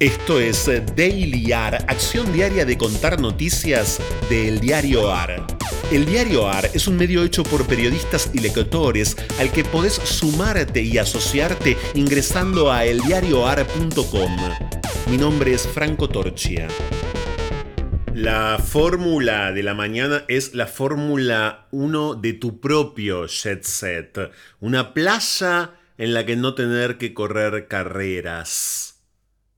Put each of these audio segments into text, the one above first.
Esto es Daily AR, acción diaria de contar noticias del diario AR. El diario AR es un medio hecho por periodistas y lectores al que podés sumarte y asociarte ingresando a eldiarioar.com. Mi nombre es Franco Torchia. La fórmula de la mañana es la fórmula 1 de tu propio jet set. Una playa en la que no tener que correr carreras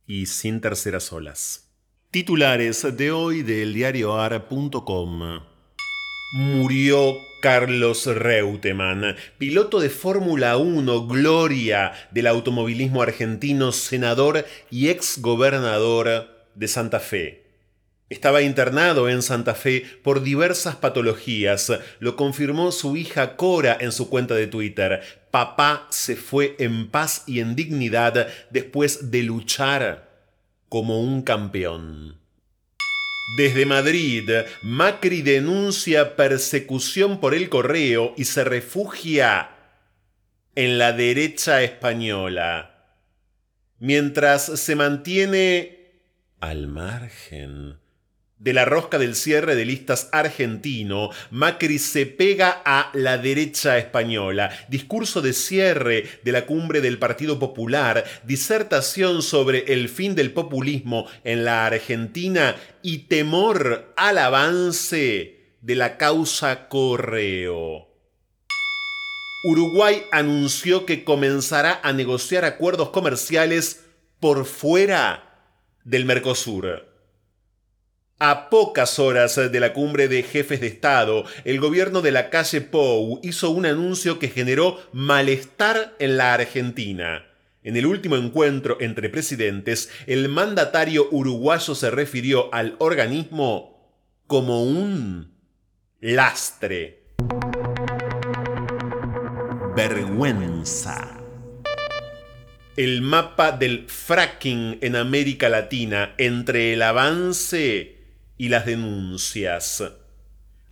y sin terceras olas. Titulares de hoy del diarioar.com. Murió Carlos Reutemann, piloto de Fórmula 1, gloria del automovilismo argentino, senador y ex gobernador de Santa Fe. Estaba internado en Santa Fe por diversas patologías, lo confirmó su hija Cora en su cuenta de Twitter. Papá se fue en paz y en dignidad después de luchar como un campeón. Desde Madrid, Macri denuncia persecución por el correo y se refugia en la derecha española. Mientras se mantiene al margen de la rosca del cierre de listas argentino, Macri se pega a la derecha española. Discurso de cierre de la cumbre del Partido Popular, disertación sobre el fin del populismo en la Argentina y temor al avance de la causa Correo. Uruguay anunció que comenzará a negociar acuerdos comerciales por fuera del Mercosur. A pocas horas de la cumbre de jefes de Estado, el gobierno de la calle Pou hizo un anuncio que generó malestar en la Argentina. En el último encuentro entre presidentes, el mandatario uruguayo se refirió al organismo como un lastre. Vergüenza. El mapa del fracking en América Latina entre el avance y las denuncias.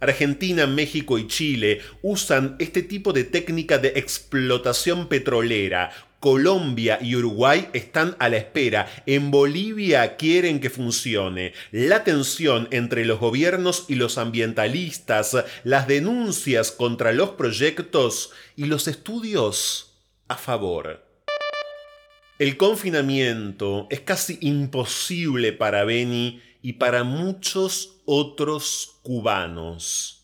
Argentina, México y Chile usan este tipo de técnica de explotación petrolera. Colombia y Uruguay están a la espera. En Bolivia quieren que funcione. La tensión entre los gobiernos y los ambientalistas, las denuncias contra los proyectos y los estudios a favor. El confinamiento es casi imposible para Beni y para muchos otros cubanos.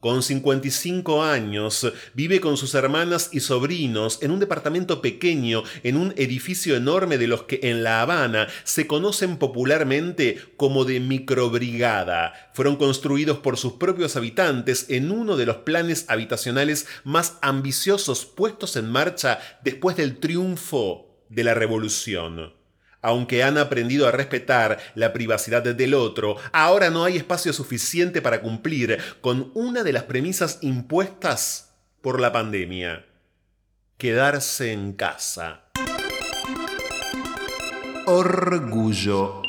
Con 55 años, vive con sus hermanas y sobrinos en un departamento pequeño, en un edificio enorme de los que en La Habana se conocen popularmente como de microbrigada. Fueron construidos por sus propios habitantes en uno de los planes habitacionales más ambiciosos puestos en marcha después del triunfo de la revolución. Aunque han aprendido a respetar la privacidad del otro, ahora no hay espacio suficiente para cumplir con una de las premisas impuestas por la pandemia. Quedarse en casa. Orgullo.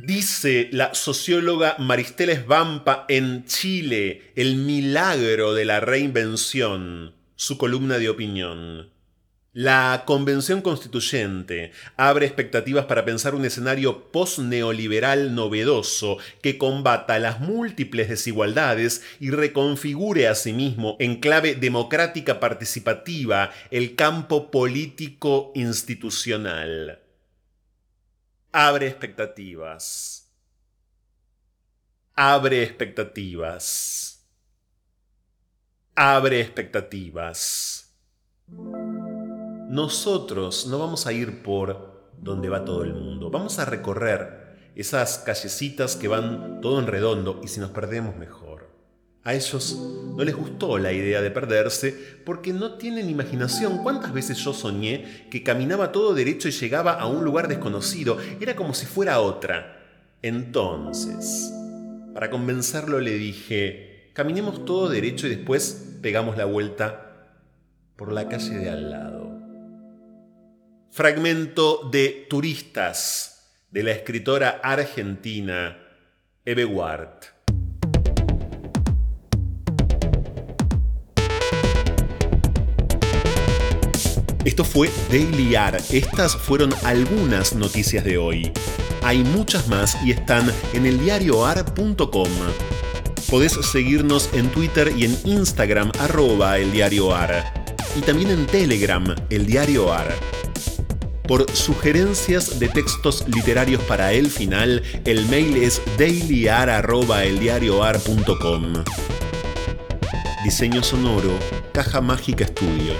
Dice la socióloga Maristela Esbampa en Chile, el milagro de la reinvención, su columna de opinión. La Convención Constituyente abre expectativas para pensar un escenario post-neoliberal novedoso que combata las múltiples desigualdades y reconfigure a sí mismo en clave democrática participativa el campo político institucional. Abre expectativas. Abre expectativas. Abre expectativas nosotros no vamos a ir por donde va todo el mundo, vamos a recorrer esas callecitas que van todo en redondo y si nos perdemos mejor. A ellos no les gustó la idea de perderse porque no tienen imaginación. ¿Cuántas veces yo soñé que caminaba todo derecho y llegaba a un lugar desconocido? Era como si fuera otra. Entonces, para convencerlo le dije, caminemos todo derecho y después pegamos la vuelta por la calle de al lado. Fragmento de Turistas de la escritora argentina Eve Ward. Esto fue Daily AR. Estas fueron algunas noticias de hoy. Hay muchas más y están en eldiarioar.com. Podés seguirnos en Twitter y en Instagram arroba eldiarioar. Y también en Telegram, el diario AR. Por sugerencias de textos literarios para el final, el mail es dailyar.eldiarioar.com. Diseño sonoro, Caja Mágica Estudio.